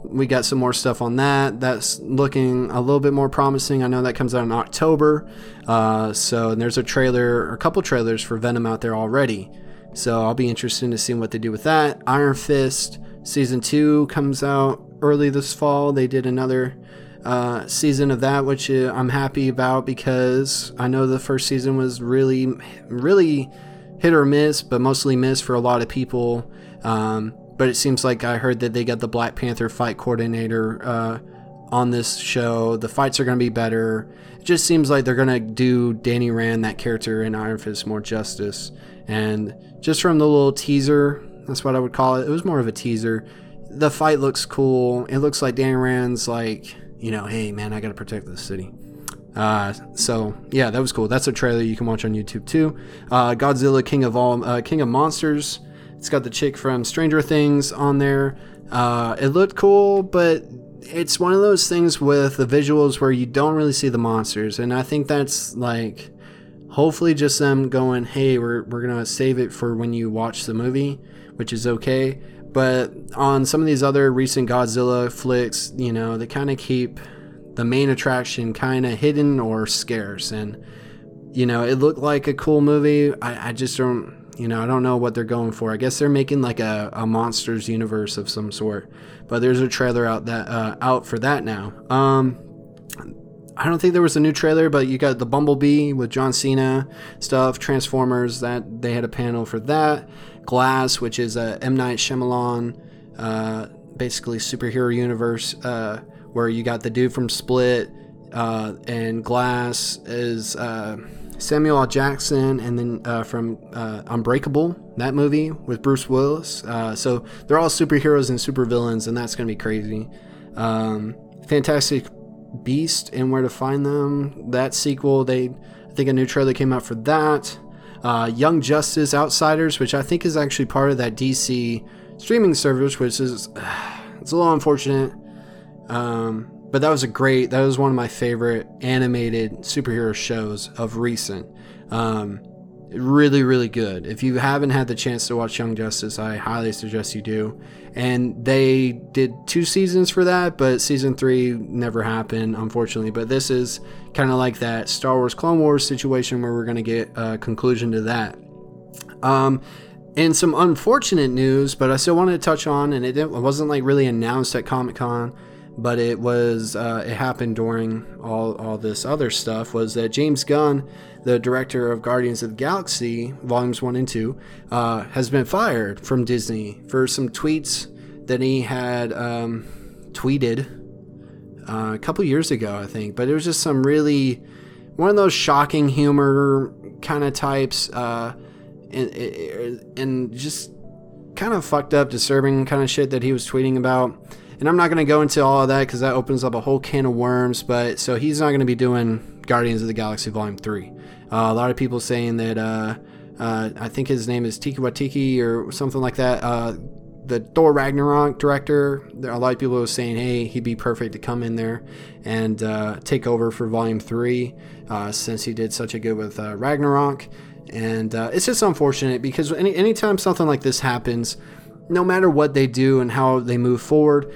We got some more stuff on that. That's looking a little bit more promising. I know that comes out in October. Uh, so there's a trailer, a couple trailers for Venom out there already. So I'll be interested to see what they do with that. Iron Fist season two comes out early this fall. They did another uh, season of that, which uh, I'm happy about because I know the first season was really, really hit or miss, but mostly miss for a lot of people. Um, but it seems like I heard that they got the Black Panther fight coordinator uh, on this show. The fights are going to be better. It just seems like they're going to do Danny Rand, that character in Iron Fist, more justice. And just from the little teaser, that's what I would call it. It was more of a teaser. The fight looks cool. It looks like Danny Rand's like, you know, hey man, I got to protect the city. Uh, so yeah, that was cool. That's a trailer you can watch on YouTube too. Uh, Godzilla King of All, uh, King of Monsters. It's got the chick from Stranger Things on there. Uh, it looked cool, but it's one of those things with the visuals where you don't really see the monsters, and I think that's like hopefully just them going, "Hey, we're we're gonna save it for when you watch the movie," which is okay. But on some of these other recent Godzilla flicks, you know, they kind of keep the main attraction kind of hidden or scarce, and you know, it looked like a cool movie. I, I just don't you know, I don't know what they're going for. I guess they're making like a, a monsters universe of some sort. But there's a trailer out that uh, out for that now. Um, I don't think there was a new trailer, but you got the Bumblebee with John Cena stuff, Transformers. That they had a panel for that. Glass, which is a M Night Shyamalan, uh, basically superhero universe, uh, where you got the dude from Split, uh, and Glass is uh, Samuel L. Jackson, and then uh, from uh, Unbreakable, that movie with Bruce Willis. So they're all superheroes and supervillains, and that's going to be crazy. Um, Fantastic Beast and Where to Find Them, that sequel, they I think a new trailer came out for that. Uh, Young Justice Outsiders, which I think is actually part of that DC streaming service, which is (sighs) it's a little unfortunate. Um, but that was a great, that was one of my favorite animated superhero shows of recent. Um, really, really good. If you haven't had the chance to watch Young Justice, I highly suggest you do. And they did two seasons for that, but season three never happened, unfortunately. But this is kind of like that Star Wars Clone Wars situation where we're going to get a conclusion to that. Um, and some unfortunate news, but I still wanted to touch on, and it wasn't like really announced at Comic Con but it was uh, it happened during all all this other stuff was that James Gunn, the director of Guardians of the Galaxy volumes one and two, uh, has been fired from Disney for some tweets that he had um, tweeted uh, a couple years ago, I think. But it was just some really one of those shocking humor kind of types, uh, and, and just kind of fucked up, disturbing kind of shit that he was tweeting about and I'm not going to go into all of that because that opens up a whole can of worms. But so he's not going to be doing Guardians of the Galaxy Volume 3. Uh, a lot of people saying that, uh, uh, I think his name is Tiki Watiki or something like that. Uh, the Thor Ragnarok director, a lot of people are saying, hey, he'd be perfect to come in there and uh, take over for Volume 3 uh, since he did such a good with Ragnarok. And it's just unfortunate because any anytime something like this happens, no matter what they do and how they move forward,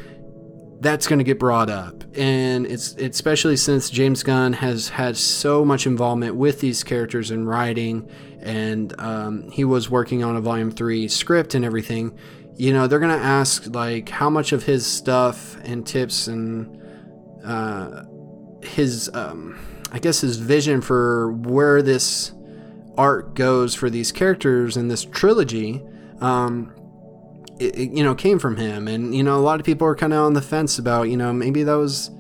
that's going to get brought up. And it's, especially since James Gunn has had so much involvement with these characters in writing and um, he was working on a volume 3 script and everything you know they're going to ask like how much of his stuff and tips and uh, his um, I guess his vision for where this art goes for these characters in this trilogy um, it, you know came from him. And you know a lot of people are kind of on the fence about you know maybe that was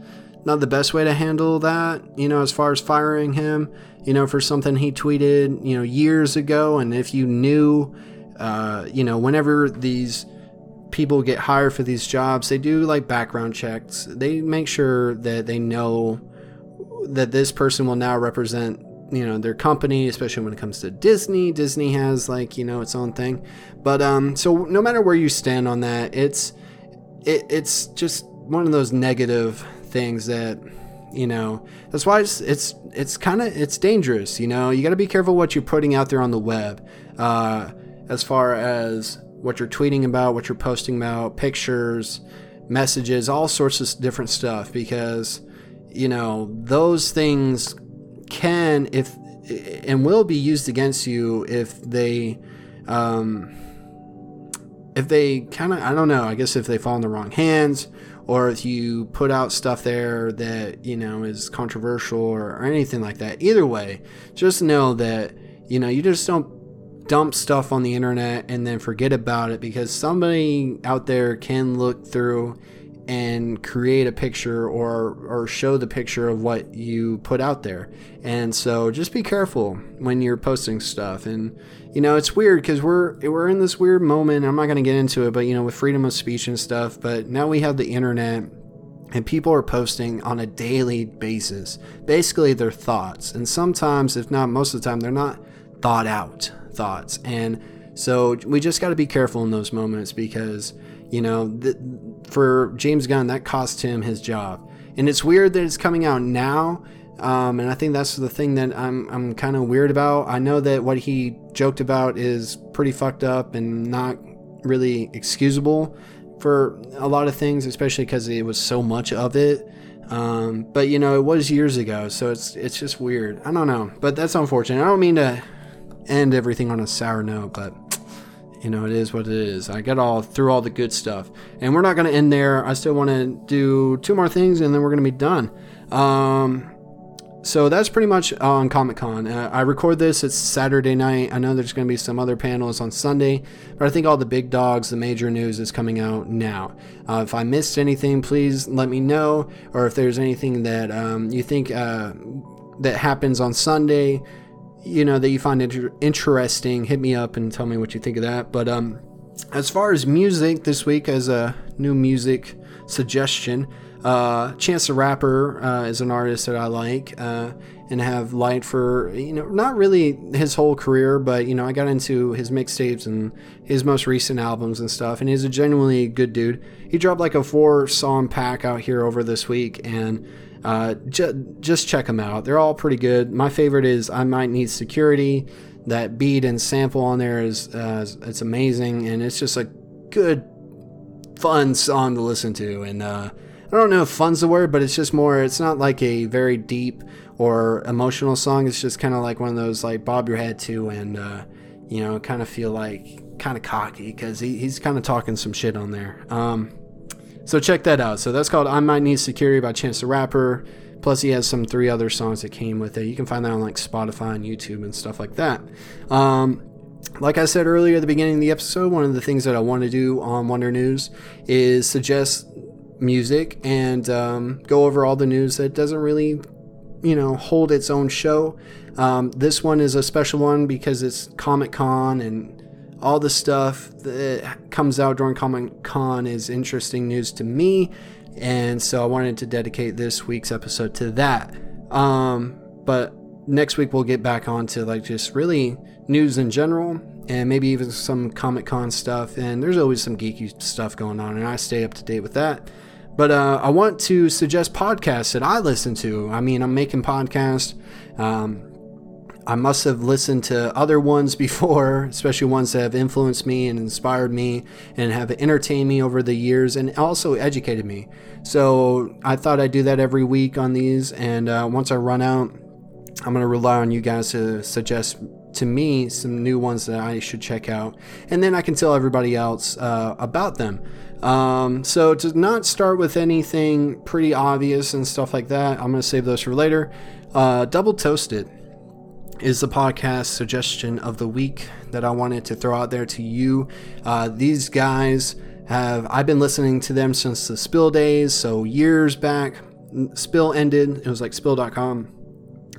not the best way to handle that you know as far as firing him you know for something he tweeted you know years ago. And if you knew uh, you know whenever these people get hired for these jobs they do like background checks. They make sure that they know that this person will now represent you know their company especially when it comes to disney. Disney has like you know its own thing. But um so no matter where you stand on that it's it, it's just one of those negative things that you know that's why it's it's it's kind of it's dangerous you know? You got to be careful what you're putting out there on the web uh as far as what you're tweeting about what you're posting about pictures messages all sorts of different stuff because you know those things can if and will be used against you if they um, if they kind of I don't know I guess if they fall in the wrong hands or if you put out stuff there that you know is controversial or, or anything like that. Either way just know that you know you just don't dump stuff on the internet and then forget about it because somebody out there can look through and create a picture or or show the picture of what you put out there. And so just be careful when you're posting stuff. And you know, it's weird because we're we're in this weird moment. I'm not going to get into it, but you know, with freedom of speech and stuff. But now we have the internet. And people are posting on a daily basis, basically their thoughts. And sometimes, if not most of the time, they're not thought out thoughts. And so we just got to be careful in those moments because you know, th- for James Gunn, that cost him his job. And it's weird that it's coming out now. Um, and I think that's the thing that I'm, I'm kind of weird about. I know that what he joked about is pretty fucked up and not really excusable for a lot of things, especially because it was so much of it. Um, but you know, it was years ago, so it's it's just weird. I don't know, but that's unfortunate. I don't mean to end everything on a sour note, but you know, it is what it is. I got all through all the good stuff, and we're not going to end there. I still want to do two more things, and then we're going to be done. Um, so that's pretty much on Comic Con. Uh, I record this. It's Saturday night. I know there's going to be some other panels on Sunday, but I think all the big dogs, the major news is coming out now. Uh, if I missed anything, please let me know, or if there's anything that um, you think uh, that happens on Sunday you know that you find inter- interesting, hit me up and tell me what you think of that. But um, as far as music this week, as a new music suggestion, uh, Chance the Rapper uh, is an artist that I like uh, and have liked for you know not really his whole career, but you know I got into his mixtapes and his most recent albums and stuff, and he's a genuinely good dude. He dropped like a four song pack out here over this week, and uh, ju- just check them out. They're all pretty good. My favorite is I Might Need Security. That beat and sample on there is uh, it's amazing, and it's just a good, fun song to listen to. And uh, I don't know if fun's the word, but it's just more. It's not like a very deep or emotional song. It's just kind of like one of those like bob your head to, and uh, you know, kind of feel like kind of cocky because he, he's kind of talking some shit on there. Um, so check that out. So that's called I Might Need Security by Chance the Rapper. Plus, he has some three other songs that came with it. You can find that on like Spotify and YouTube and stuff like that. Um, like I said earlier at the beginning of the episode, one of the things that I want to do on Wonder News is suggest music and um, go over all the news that doesn't really, you know, hold its own show. Um, this one is a special one because it's Comic Con and all the stuff that comes out during Comic Con is interesting news to me, and so I wanted to dedicate this week's episode to that. Um, but next week we'll get back on to like just really news in general and maybe even some Comic Con stuff. And there's always some geeky stuff going on, and I stay up to date with that. But uh, I want to suggest podcasts that I listen to. I mean, I'm making podcasts. Um, I must have listened to other ones (laughs) before, especially ones that have influenced me and inspired me and have entertained me over the years and also educated me. So I thought I'd do that every week on these. And uh, once I run out, I'm going to rely on you guys to suggest to me some new ones that I should check out. And then I can tell everybody else uh, about them. Um, so to not start with anything pretty obvious and stuff like that, I'm going to save those for later. Uh, Double Toasted is the podcast suggestion of the week that I wanted to throw out there to you. Uh, these guys have, I've been listening to them since the Spill days, so years back. Spill ended, it was like spill.com.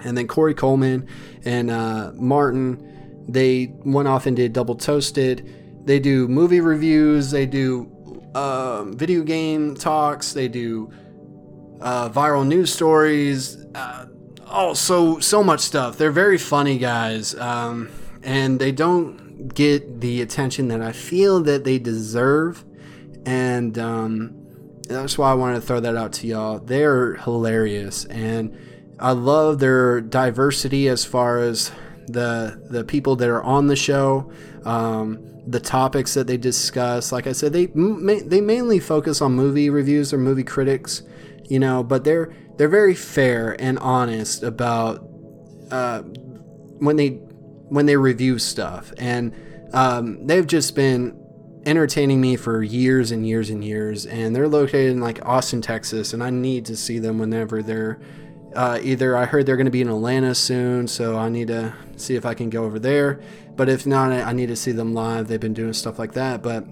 And then Korey Coleman and uh, Martin, they went off and did Double Toasted. They do movie reviews, they do uh, video game talks, they do uh, viral news stories. Oh, so so much stuff. They're very funny guys, um, and they don't get the attention that I feel that they deserve, and um, that's why I wanted to throw that out to y'all. They're hilarious, and I love their diversity as far as the the people that are on the show. Um, the topics that they discuss, like I said, they they mainly focus on movie reviews or movie critics, you know, but they're they're very fair and honest about uh, when they when they review stuff, and um, they've just been entertaining me for years and years and years. And they're located in like Austin, Texas, and I need to see them whenever they're uh, either I heard they're going to be in Atlanta soon, so I need to see if I can go over there. But if not, I need to see them live. They've been doing stuff like that. But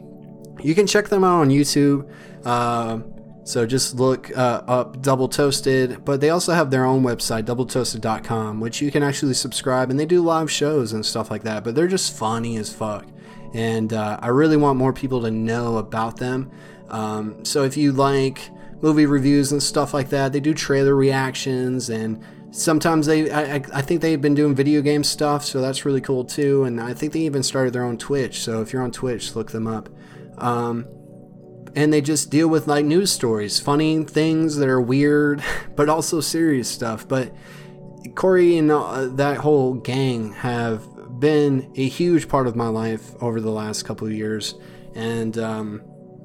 you can check them out on YouTube. Uh, so just look uh, up Double Toasted, but they also have their own website, doubletoasted.com, which you can actually subscribe, and they do live shows and stuff like that. But they're just funny as fuck, and uh, I really want more people to know about them. Um, so if you like movie reviews and stuff like that, they do trailer reactions, and sometimes they, I, I think they've been doing video game stuff, so that's really cool too. And I think they even started their own Twitch. So if you're on Twitch, look them up. Um, and they just deal with like news stories, funny things that are weird, (laughs) but also serious stuff. But Korey and uh, that whole gang have been a huge part of my life over the last couple of years, and um,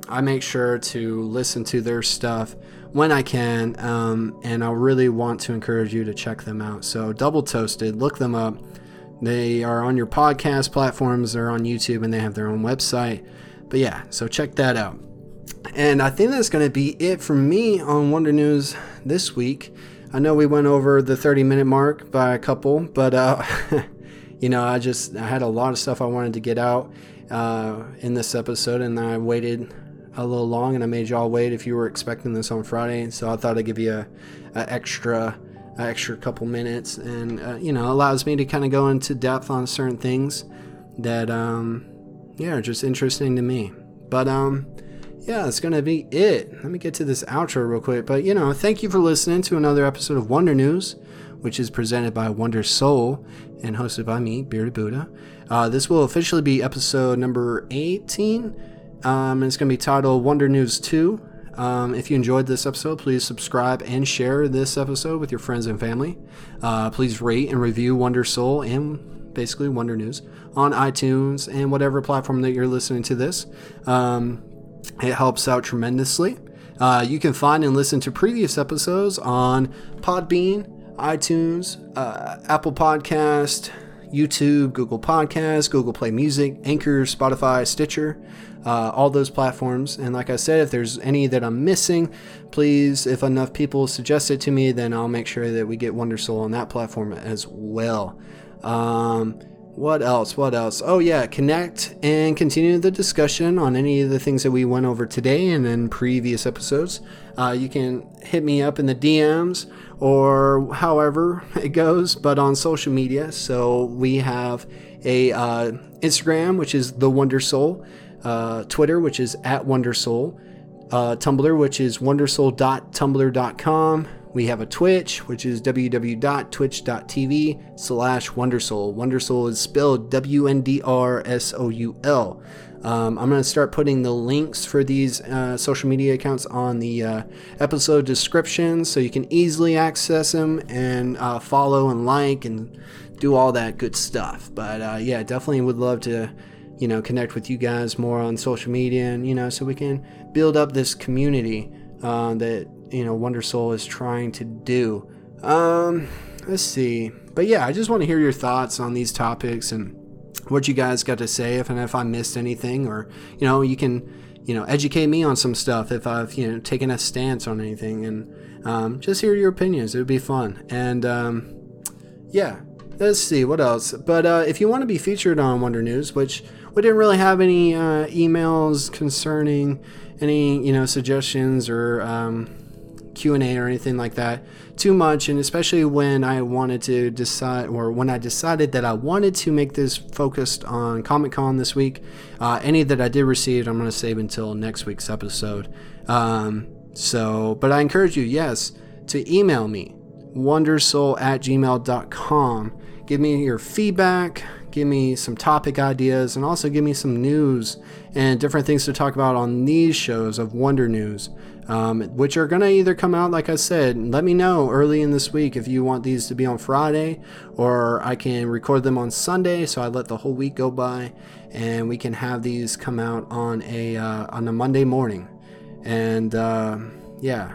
I make sure to listen to their stuff when I can, um, and I really want to encourage you to check them out. So, Double Toasted, look them up. They are on your podcast platforms, they're on YouTube, and they have their own website. But yeah, so check that out. And I think that's going to be it for me on Wonder News this week. I know we went over the 30 minute mark by a couple, but uh, (laughs) you know, I just I had a lot of stuff I wanted to get out uh, in this episode, and I waited a little long, and I made y'all wait if you were expecting this on Friday. So I thought I'd give you a, a extra a extra couple minutes, and uh, you know, allows me to kind of go into depth on certain things that um, yeah, are just interesting to me. But um yeah, that's gonna be it. Let me get to this outro real quick. But you know, thank you for listening to another episode of Wonder News, which is presented by Wonder Soul and hosted by me, Bearded Buddha. Uh, this will officially be episode number 18. Um, and it's gonna be titled Wonder News 2. Um, if you enjoyed this episode, please subscribe and share this episode with your friends and family. Uh, please rate and review Wonder Soul and basically Wonder News on iTunes and whatever platform that you're listening to this. Um, it helps out tremendously. Uh, you can find and listen to previous episodes on Podbean, iTunes, uh, Apple Podcast, YouTube, Google Podcast, Google Play Music, Anchor, Spotify, Stitcher, uh, all those platforms. And like I said, if there's any that I'm missing, please, if enough people suggest it to me, then I'll make sure that we get Wonder Soul on that platform as well. Um, what else? What else? Oh, yeah, connect and continue the discussion on any of the things that we went over today and in previous episodes. Uh, you can hit me up in the DMs or however (laughs) it goes, but on social media. So we have a uh, Instagram, which is the Wonder Soul, uh, Twitter, which is at Wonder Soul, uh, Tumblr, which is wondersoul.tumblr.com. We have a Twitch, which is www.twitch.tv slash Wondersoul. Wondersoul is spelled W N D R S O U L. Um, I'm going to start putting the links for these uh, social media accounts on the uh, episode description so you can easily access them and uh, follow and like and do all that good stuff. But uh, yeah, definitely would love to, you know, connect with you guys more on social media and, you know, so we can build up this community uh, that you know Wonder Soul is trying to do. Um, let's see, but yeah, I just want to hear your thoughts on these topics and what you guys got to say. If and if I missed anything, or you know, you can you know educate me on some stuff if I've you know taken a stance on anything, and um, just hear your opinions. It would be fun, and um, yeah. Let's see what else. But uh, if you want to be featured on Wonder News, which we didn't really have any uh, emails concerning any you know suggestions or um, Q&A or anything like that too much and especially when I wanted to decide or when I decided that I wanted to make this focused on Comic Con this week uh, any that I did receive I'm going to save until next week's episode. Um, so but I encourage you yes to email me wondersoul at gmail.com give me your feedback give me some topic ideas and also give me some news and different things to talk about on these shows of Wonder News, um, which are going to either come out, like I said, let me know early in this week if you want these to be on Friday, or I can record them on Sunday, so I let the whole week go by, and we can have these come out on a uh, on a Monday morning. And uh, yeah,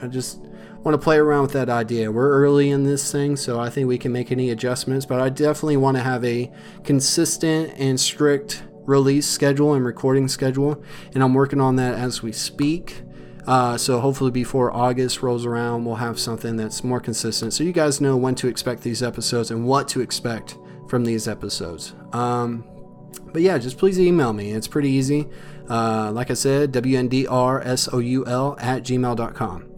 I just want to play around with that idea. We're early in this thing, so I think we can make any adjustments, but I definitely want to have a consistent and strict release schedule and recording schedule, and I'm working on that as we speak. Uh, so hopefully before August rolls around, we'll have something that's more consistent, so you guys know when to expect these episodes and what to expect from these episodes. Um, but yeah, just please email me. It's pretty easy. Uh, like I said, wndrsoul at gmail.com.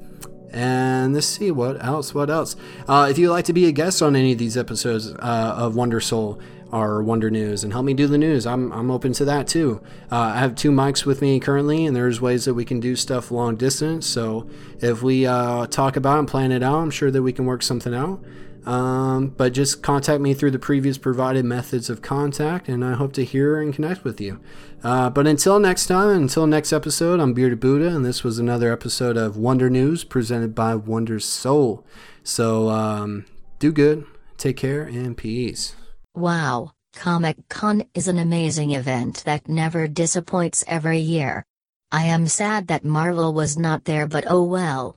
And let's see what else. What else? Uh, if you'd like to be a guest on any of these episodes uh, of Wonder Soul or Wonder News and help me do the news, I'm, I'm open to that too. Uh, I have two mics with me currently, and there's ways that we can do stuff long distance. So if we uh, talk about and plan it out, I'm sure that we can work something out. Um, but just contact me through the previous provided methods of contact, and I hope to hear and connect with you. Uh, but until next time, until next episode, I'm Bearded Buddha, and this was another episode of Wonder News presented by Wonder Soul. So um, do good, take care, and peace. Wow, Comic Con is an amazing event that never disappoints every year. I am sad that Marvel was not there, but oh well.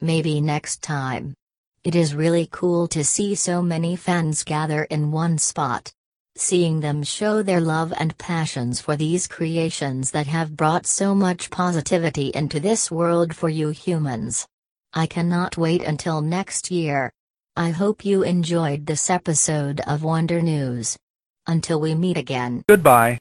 Maybe next time. It is really cool to see so many fans gather in one spot. Seeing them show their love and passions for these creations that have brought so much positivity into this world for you humans. I cannot wait until next year. I hope you enjoyed this episode of Wonder News. Until we meet again. Goodbye.